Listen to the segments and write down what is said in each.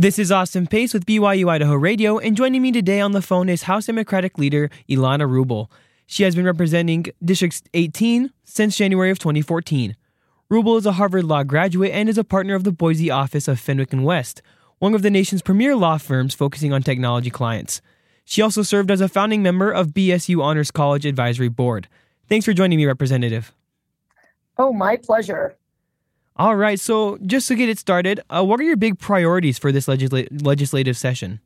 This is Austin Pace with BYU Idaho Radio, and joining me today on the phone is House Democratic leader Ilana Rubel. She has been representing District 18 since January of 2014. Rubel is a Harvard Law graduate and is a partner of the Boise office of Fenwick and West, one of the nation's premier law firms focusing on technology clients. She also served as a founding member of BSU Honors College Advisory Board. Thanks for joining me, Representative. Oh, my pleasure. All right. So, just to get it started, uh, what are your big priorities for this legisla- legislative session?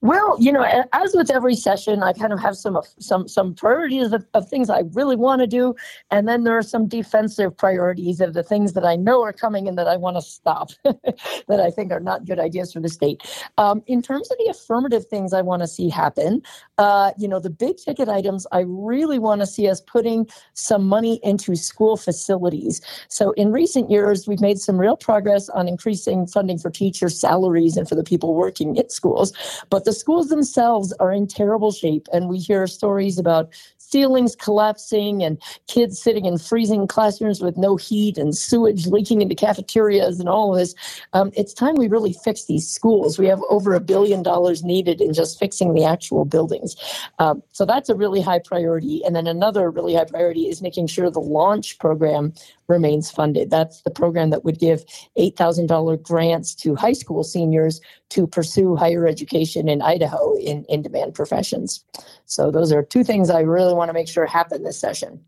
Well, you know, as with every session, I kind of have some some some priorities of, of things I really want to do, and then there are some defensive priorities of the things that I know are coming and that I want to stop, that I think are not good ideas for the state. Um, in terms of the affirmative things I want to see happen, uh, you know, the big ticket items, I really want to see us putting some money into school facilities. So in recent years, we've made some real progress on increasing funding for teacher salaries and for the people working at schools, but the schools themselves are in terrible shape. And we hear stories about ceilings collapsing and kids sitting in freezing classrooms with no heat and sewage leaking into cafeterias and all of this. Um, it's time we really fix these schools. We have over a billion dollars needed in just fixing the actual buildings. Um, so that's a really high priority. And then another really high priority is making sure the launch program remains funded. That's the program that would give $8,000 grants to high school seniors to pursue higher education in Idaho in in demand professions. So those are two things I really want to make sure happen this session.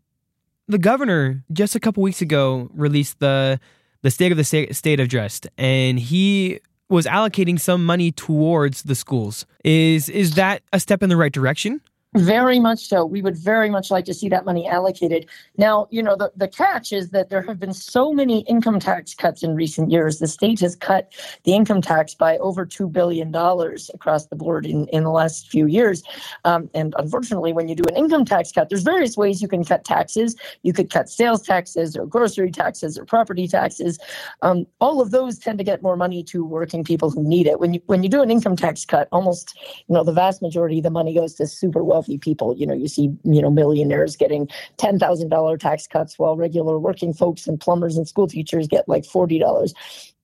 The governor just a couple weeks ago released the the state of the state, state address, and he was allocating some money towards the schools. Is is that a step in the right direction? Very much so. We would very much like to see that money allocated. Now, you know, the, the catch is that there have been so many income tax cuts in recent years. The state has cut the income tax by over $2 billion across the board in, in the last few years. Um, and unfortunately, when you do an income tax cut, there's various ways you can cut taxes. You could cut sales taxes or grocery taxes or property taxes. Um, all of those tend to get more money to working people who need it. When you, when you do an income tax cut, almost, you know, the vast majority of the money goes to super wealthy wealthy people. You know, you see, you know, millionaires getting ten thousand dollar tax cuts, while regular working folks and plumbers and school teachers get like forty dollars.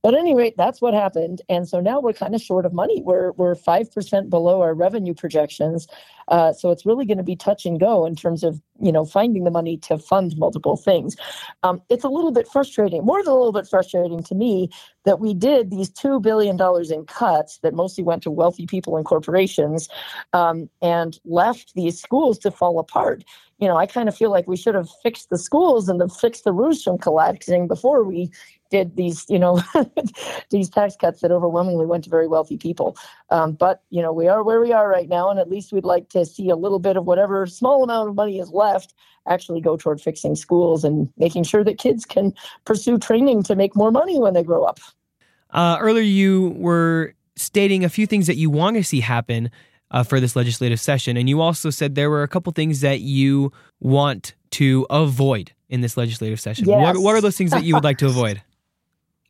But at any rate, that's what happened. And so now we're kind of short of money. We're we're five percent below our revenue projections. Uh, so it's really going to be touch and go in terms of you know finding the money to fund multiple things. Um, it's a little bit frustrating, more than a little bit frustrating to me that we did these two billion dollars in cuts that mostly went to wealthy people and corporations, um, and left these schools to fall apart you know, I kind of feel like we should have fixed the schools and fixed the roofs from collapsing before we did these, you know, these tax cuts that overwhelmingly went to very wealthy people. Um, but you know, we are where we are right now, and at least we'd like to see a little bit of whatever small amount of money is left actually go toward fixing schools and making sure that kids can pursue training to make more money when they grow up. Uh, earlier, you were stating a few things that you want to see happen uh, for this legislative session, and you also said there were a couple things that you want to avoid in this legislative session. Yes. What, what are those things that you would like to avoid?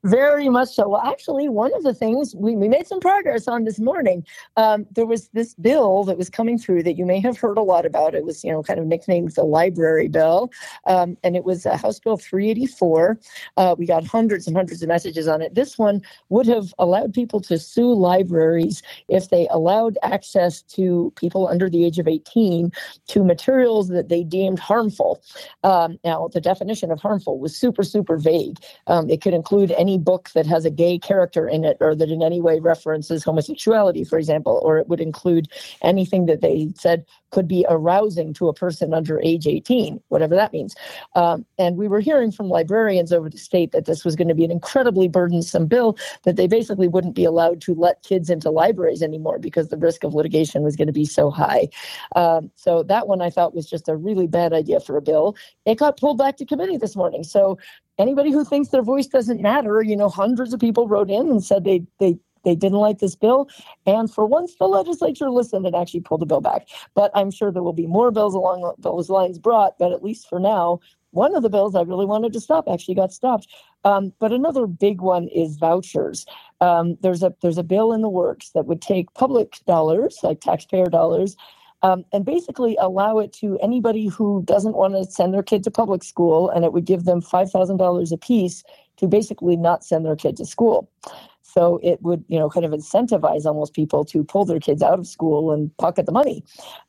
Very much so. Well, actually, one of the things we, we made some progress on this morning, um, there was this bill that was coming through that you may have heard a lot about. It was, you know, kind of nicknamed the library bill, um, and it was uh, House Bill 384. Uh, we got hundreds and hundreds of messages on it. This one would have allowed people to sue libraries if they allowed access to people under the age of 18 to materials that they deemed harmful. Um, now, the definition of harmful was super, super vague. Um, it could include any any book that has a gay character in it or that in any way references homosexuality, for example, or it would include anything that they said could be arousing to a person under age 18, whatever that means. Um, and we were hearing from librarians over the state that this was going to be an incredibly burdensome bill, that they basically wouldn't be allowed to let kids into libraries anymore because the risk of litigation was going to be so high. Um, so that one I thought was just a really bad idea for a bill. It got pulled back to committee this morning. So anybody who thinks their voice doesn't matter, you know, hundreds of people wrote in and said they they they didn't like this bill. And for once, the legislature listened and actually pulled the bill back. But I'm sure there will be more bills along those lines brought. But at least for now, one of the bills I really wanted to stop actually got stopped. Um, but another big one is vouchers. Um, there's a there's a bill in the works that would take public dollars, like taxpayer dollars, um, and basically allow it to anybody who doesn't want to send their kid to public school, and it would give them five thousand dollars a piece to basically not send their kid to school. So it would, you know, kind of incentivize almost people to pull their kids out of school and pocket the money,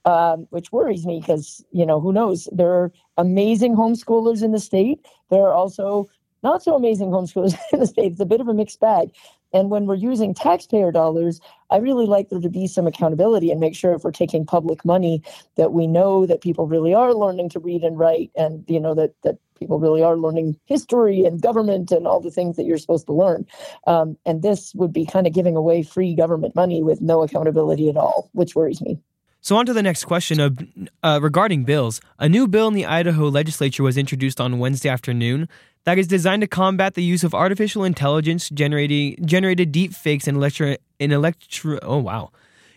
um, which worries me because, you know, who knows? There are amazing homeschoolers in the state. There are also not so amazing homeschoolers in the state. It's a bit of a mixed bag. And when we're using taxpayer dollars, I really like there to be some accountability and make sure if we're taking public money that we know that people really are learning to read and write and you know that that people really are learning history and government and all the things that you're supposed to learn. Um, and this would be kind of giving away free government money with no accountability at all, which worries me. So, on to the next question of, uh, regarding bills. A new bill in the Idaho legislature was introduced on Wednesday afternoon that is designed to combat the use of artificial intelligence generating generated deep fakes in electro in electro oh wow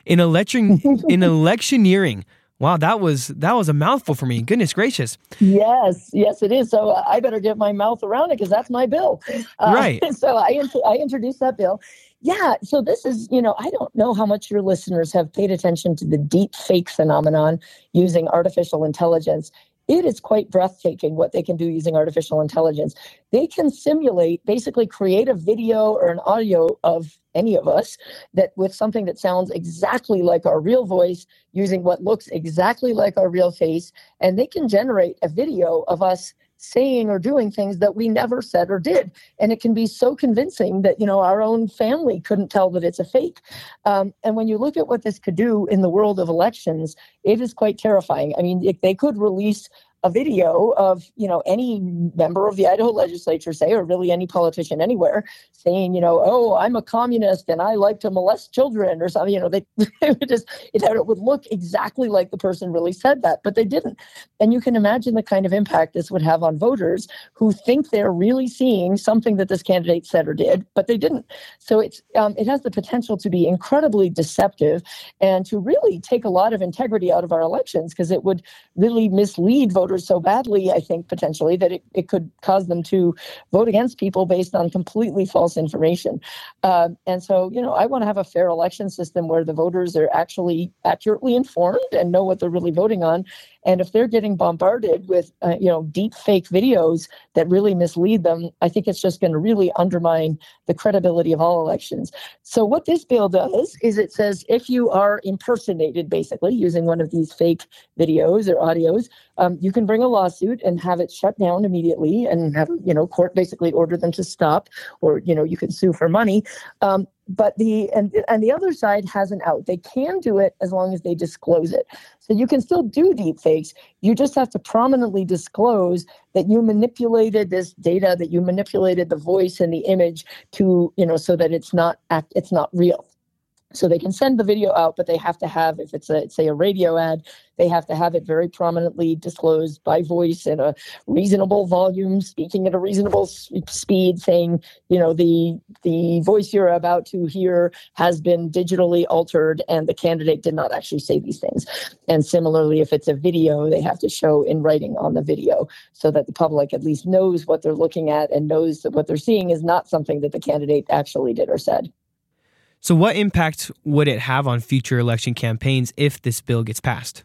in election in electioneering. Wow, that was that was a mouthful for me. Goodness gracious. Yes, yes, it is. So uh, I better get my mouth around it because that's my bill. Uh, right. So I I introduced that bill. Yeah. So this is you know I don't know how much your listeners have paid attention to the deep fake phenomenon using artificial intelligence it is quite breathtaking what they can do using artificial intelligence. They can simulate, basically create a video or an audio of any of us that with something that sounds exactly like our real voice using what looks exactly like our real face and they can generate a video of us saying or doing things that we never said or did. And it can be so convincing that you know our own family couldn't tell that it's a fake. Um, and when you look at what this could do in the world of elections it is quite terrifying. I mean if they could release a video of you know any member of the Idaho legislature say, or really any politician anywhere, saying you know, oh, I'm a communist and I like to molest children or something. You know, they, they would just it, it would look exactly like the person really said that, but they didn't. And you can imagine the kind of impact this would have on voters who think they're really seeing something that this candidate said or did, but they didn't. So it's um, it has the potential to be incredibly deceptive and to really take a lot of integrity out of our elections because it would really mislead voters voters so badly, I think, potentially, that it, it could cause them to vote against people based on completely false information. Uh, and so, you know, I want to have a fair election system where the voters are actually accurately informed and know what they're really voting on. And if they're getting bombarded with, uh, you know, deep fake videos that really mislead them, I think it's just going to really undermine the credibility of all elections. So what this bill does is it says if you are impersonated, basically using one of these fake videos or audios, um, you can bring a lawsuit and have it shut down immediately and have you know court basically order them to stop, or you know you can sue for money. Um, but the and and the other side has an out. They can do it as long as they disclose it. So you can still do deep fakes. You just have to prominently disclose that you manipulated this data, that you manipulated the voice and the image to, you know, so that it's not act, it's not real. So they can send the video out, but they have to have, if it's a say a radio ad, they have to have it very prominently disclosed by voice in a reasonable volume, speaking at a reasonable speed, saying, you know, the the voice you're about to hear has been digitally altered, and the candidate did not actually say these things. And similarly, if it's a video, they have to show in writing on the video so that the public at least knows what they're looking at and knows that what they're seeing is not something that the candidate actually did or said. So, what impact would it have on future election campaigns if this bill gets passed?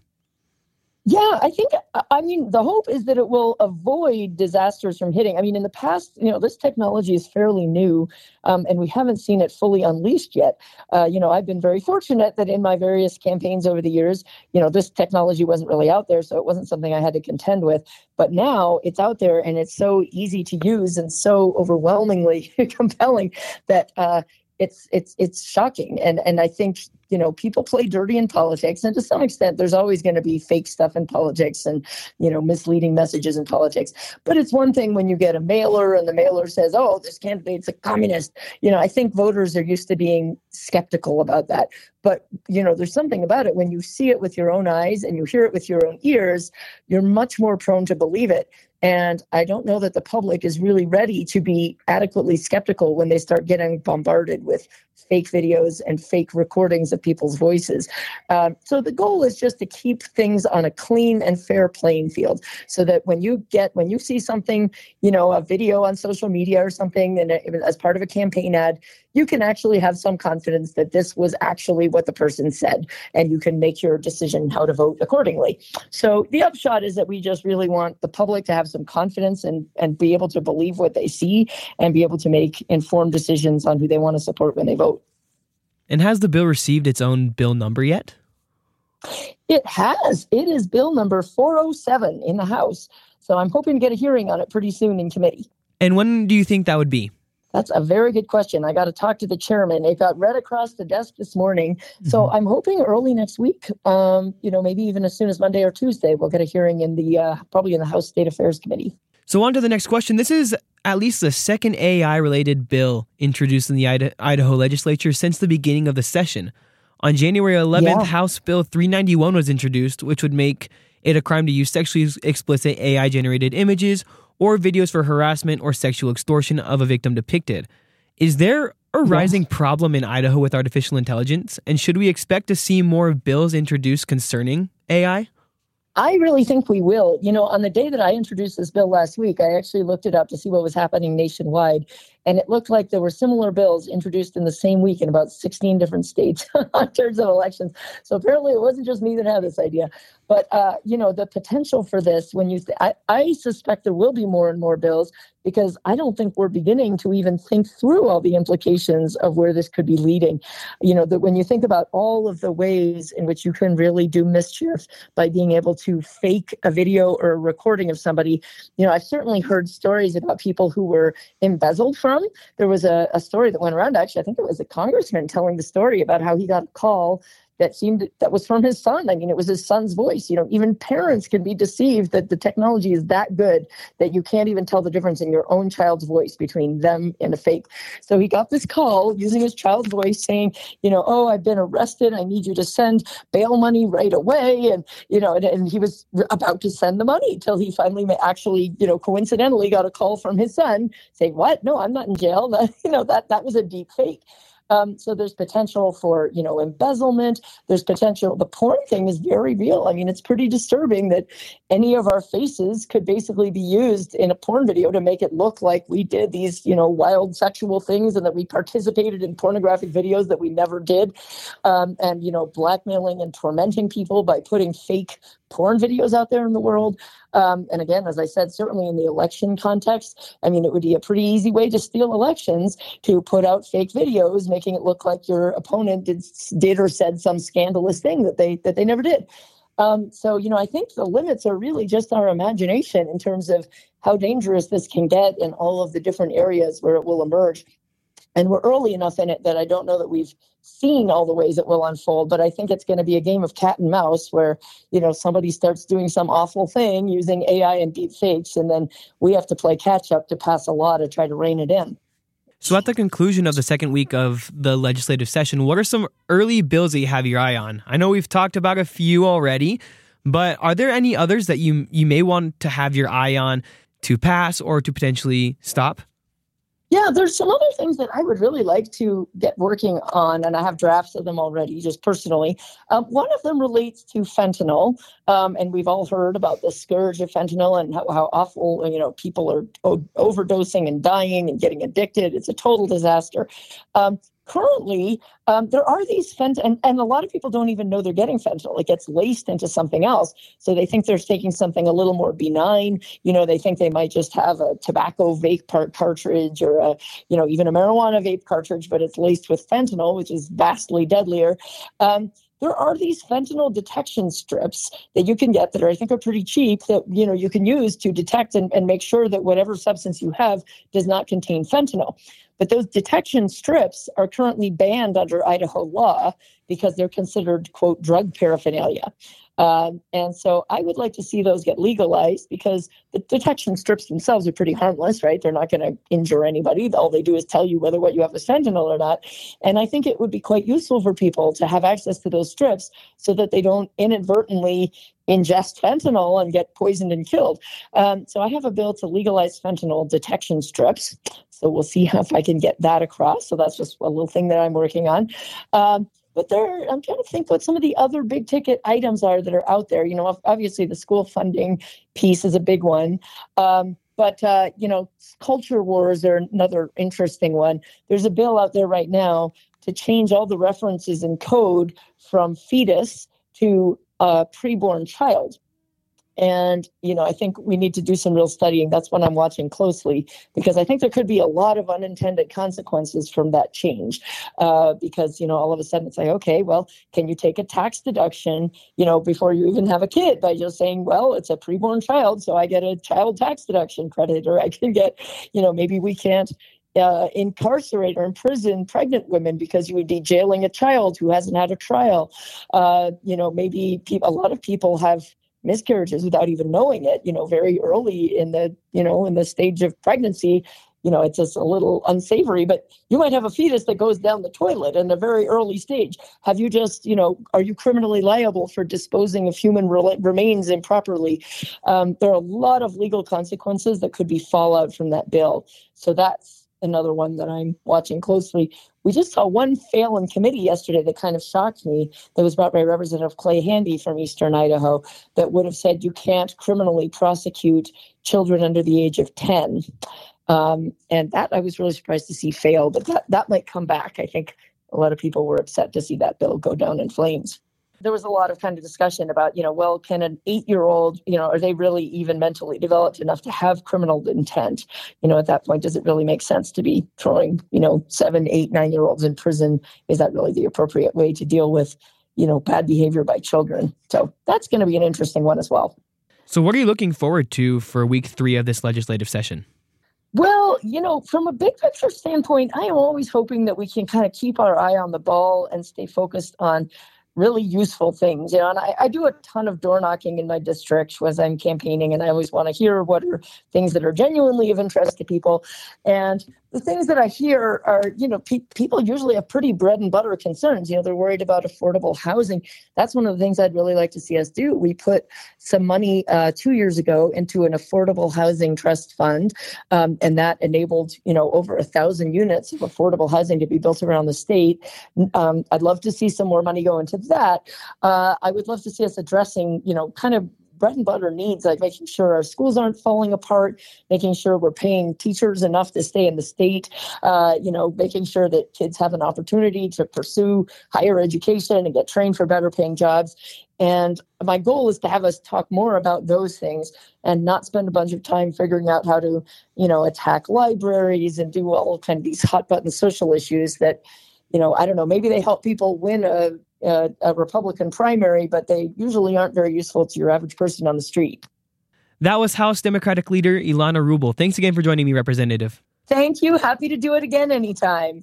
Yeah, I think, I mean, the hope is that it will avoid disasters from hitting. I mean, in the past, you know, this technology is fairly new um, and we haven't seen it fully unleashed yet. Uh, you know, I've been very fortunate that in my various campaigns over the years, you know, this technology wasn't really out there, so it wasn't something I had to contend with. But now it's out there and it's so easy to use and so overwhelmingly compelling that, uh, it's it's it's shocking. And and i think you know people play dirty in politics and to some extent there's always going to be fake stuff in politics and you know misleading messages in politics. But it's one thing when you get a mailer and the mailer says oh this candidate's a communist. You know i think voters are used to being skeptical about that. But you know there's something about it. When you see it with your own eyes and you hear it with your own ears you're much more prone to believe it and I don't know that the public is really ready to be adequately skeptical when they start getting bombarded with fake videos and fake recordings of people's voices. Um, so the goal is just to keep things on a clean and fair playing field so that when you get, when you see something, you know, a video on social media or something, and as part of a campaign ad, you can actually have some confidence that this was actually what the person said, and you can make your decision how to vote accordingly. So the upshot is that we just really want the public to have some confidence and, and be able to believe what they see and be able to make informed decisions on who they want to support when they vote. And has the bill received its own bill number yet? It has. It is bill number 407 in the House. So I'm hoping to get a hearing on it pretty soon in committee. And when do you think that would be? That's a very good question. I got to talk to the chairman. It got read across the desk this morning. Mm-hmm. So I'm hoping early next week, um, you know, maybe even as soon as Monday or Tuesday, we'll get a hearing in the, uh, probably in the House State Affairs Committee. So on to the next question. This is at least the second AI related bill introduced in the Idaho legislature since the beginning of the session. On January 11th, yeah. House Bill 391 was introduced, which would make it a crime to use sexually explicit AI generated images or videos for harassment or sexual extortion of a victim depicted. Is there a rising yeah. problem in Idaho with artificial intelligence? And should we expect to see more bills introduced concerning AI? I really think we will. You know, on the day that I introduced this bill last week, I actually looked it up to see what was happening nationwide. And it looked like there were similar bills introduced in the same week in about 16 different states in terms of elections. So apparently it wasn't just me that had this idea. But, uh, you know, the potential for this, when you, th- I, I suspect there will be more and more bills because I don't think we're beginning to even think through all the implications of where this could be leading. You know, that when you think about all of the ways in which you can really do mischief by being able to fake a video or a recording of somebody, you know, I've certainly heard stories about people who were embezzled from. There was a, a story that went around, actually, I think it was a congressman telling the story about how he got a call that seemed that was from his son. I mean, it was his son's voice. You know, even parents can be deceived that the technology is that good that you can't even tell the difference in your own child's voice between them and a fake. So he got this call using his child's voice saying, you know, oh, I've been arrested. I need you to send bail money right away. And, you know, and, and he was about to send the money till he finally actually, you know, coincidentally got a call from his son saying, what? No, I'm not in jail. That, you know, that, that was a deep fake. Um, so there's potential for, you know, embezzlement. There's potential. The porn thing is very real. I mean, it's pretty disturbing that any of our faces could basically be used in a porn video to make it look like we did these, you know, wild sexual things and that we participated in pornographic videos that we never did. Um, and, you know, blackmailing and tormenting people by putting fake porn videos out there in the world. Um, and again, as I said, certainly in the election context, I mean, it would be a pretty easy way to steal elections to put out fake videos, making it look like your opponent did, did or said some scandalous thing that they that they never did. Um, so, you know, I think the limits are really just our imagination in terms of how dangerous this can get in all of the different areas where it will emerge. And we're early enough in it that I don't know that we've seen all the ways it will unfold, but I think it's going to be a game of cat and mouse where, you know, somebody starts doing some awful thing using AI and deep fakes, and then we have to play catch up to pass a law to try to rein it in. So, at the conclusion of the second week of the legislative session, what are some early bills that you have your eye on? I know we've talked about a few already, but are there any others that you you may want to have your eye on to pass or to potentially stop? Yeah, there's some other things that I would really like to get working on, and I have drafts of them already, just personally. Um, one of them relates to fentanyl, um, and we've all heard about the scourge of fentanyl and how, how awful you know people are o- overdosing and dying and getting addicted. It's a total disaster. Um, currently um, there are these fentanyl and, and a lot of people don't even know they're getting fentanyl. It gets laced into something else. So they think they're taking something a little more benign. You know they think they might just have a tobacco vape part cartridge or a you know even a marijuana vape cartridge but it's laced with fentanyl which is vastly deadlier. Um, there are these fentanyl detection strips that you can get that are, I think are pretty cheap that you know you can use to detect and, and make sure that whatever substance you have does not contain fentanyl. But those detection strips are currently banned under Idaho law because they're considered, quote, drug paraphernalia. Um, and so I would like to see those get legalized because the detection strips themselves are pretty harmless, right? They're not going to injure anybody. All they do is tell you whether what you have is fentanyl or not. And I think it would be quite useful for people to have access to those strips so that they don't inadvertently ingest fentanyl and get poisoned and killed. Um, so I have a bill to legalize fentanyl detection strips. So we'll see if I can get that across. So that's just a little thing that I'm working on. Um, but there, I'm trying to think what some of the other big ticket items are that are out there. You know, obviously the school funding piece is a big one. Um, But, uh, you know, culture wars are another interesting one. There's a bill out there right now to change all the references in code from fetus to a preborn child. And, you know, I think we need to do some real studying. That's what I'm watching closely because I think there could be a lot of unintended consequences from that change. Uh, because, you know, all of a sudden it's like, okay, well, can you take a tax deduction, you know, before you even have a kid by just saying, well, it's a preborn child, so I get a child tax deduction credit, or I can get, you know, maybe we can't, uh, incarcerate or imprison pregnant women because you would be jailing a child who hasn't had a trial. Uh, you know, maybe pe- a lot of people have miscarriages without even knowing it you know very early in the you know in the stage of pregnancy you know it's just a little unsavory but you might have a fetus that goes down the toilet in a very early stage. Have you just you know are you criminally liable for disposing of human re- remains improperly? Um, there are a lot of legal consequences that could be fallout from that bill. So that's another one that I'm watching closely. We just saw one fail in committee yesterday that kind of shocked me. That was brought by Representative Clay Handy from Eastern Idaho that would have said you can't criminally prosecute children under the age of 10. Um, and that I was really surprised to see fail, but that, that might come back. I think a lot of people were upset to see that bill go down in flames there was a lot of kind of discussion about, you know, well, can an eight year old, you know, are they really even mentally developed enough to have criminal intent? You know, at that point, does it really make sense to be throwing, you know, seven, eight, nine year olds in prison? Is that really the appropriate way to deal with, you know, bad behavior by children? So that's going to be an interesting one as well. So, what are you looking forward to for week three of this legislative session? Well, you know, from a big picture standpoint, I am always hoping that we can kind of keep our eye on the ball and stay focused on really useful things. You know, and I, I do a ton of door knocking in my district as I'm campaigning, and I always want to hear what are things that are genuinely of interest to people. And the things that I hear are, you know, pe- people usually have pretty bread and butter concerns. You know, they're worried about affordable housing. That's one of the things I'd really like to see us do. We put some money uh, two years ago into an affordable housing trust fund, um, and that enabled, you know, over a thousand units of affordable housing to be built around the state. Um, I'd love to see some more money go into that. Uh, I would love to see us addressing, you know, kind of bread and butter needs, like making sure our schools aren't falling apart, making sure we're paying teachers enough to stay in the state, uh, you know, making sure that kids have an opportunity to pursue higher education and get trained for better paying jobs. And my goal is to have us talk more about those things and not spend a bunch of time figuring out how to, you know, attack libraries and do all kind of these hot button social issues that, you know, I don't know, maybe they help people win a a, a Republican primary, but they usually aren't very useful to your average person on the street. That was House Democratic Leader Ilana Rubel. Thanks again for joining me, Representative. Thank you. Happy to do it again anytime.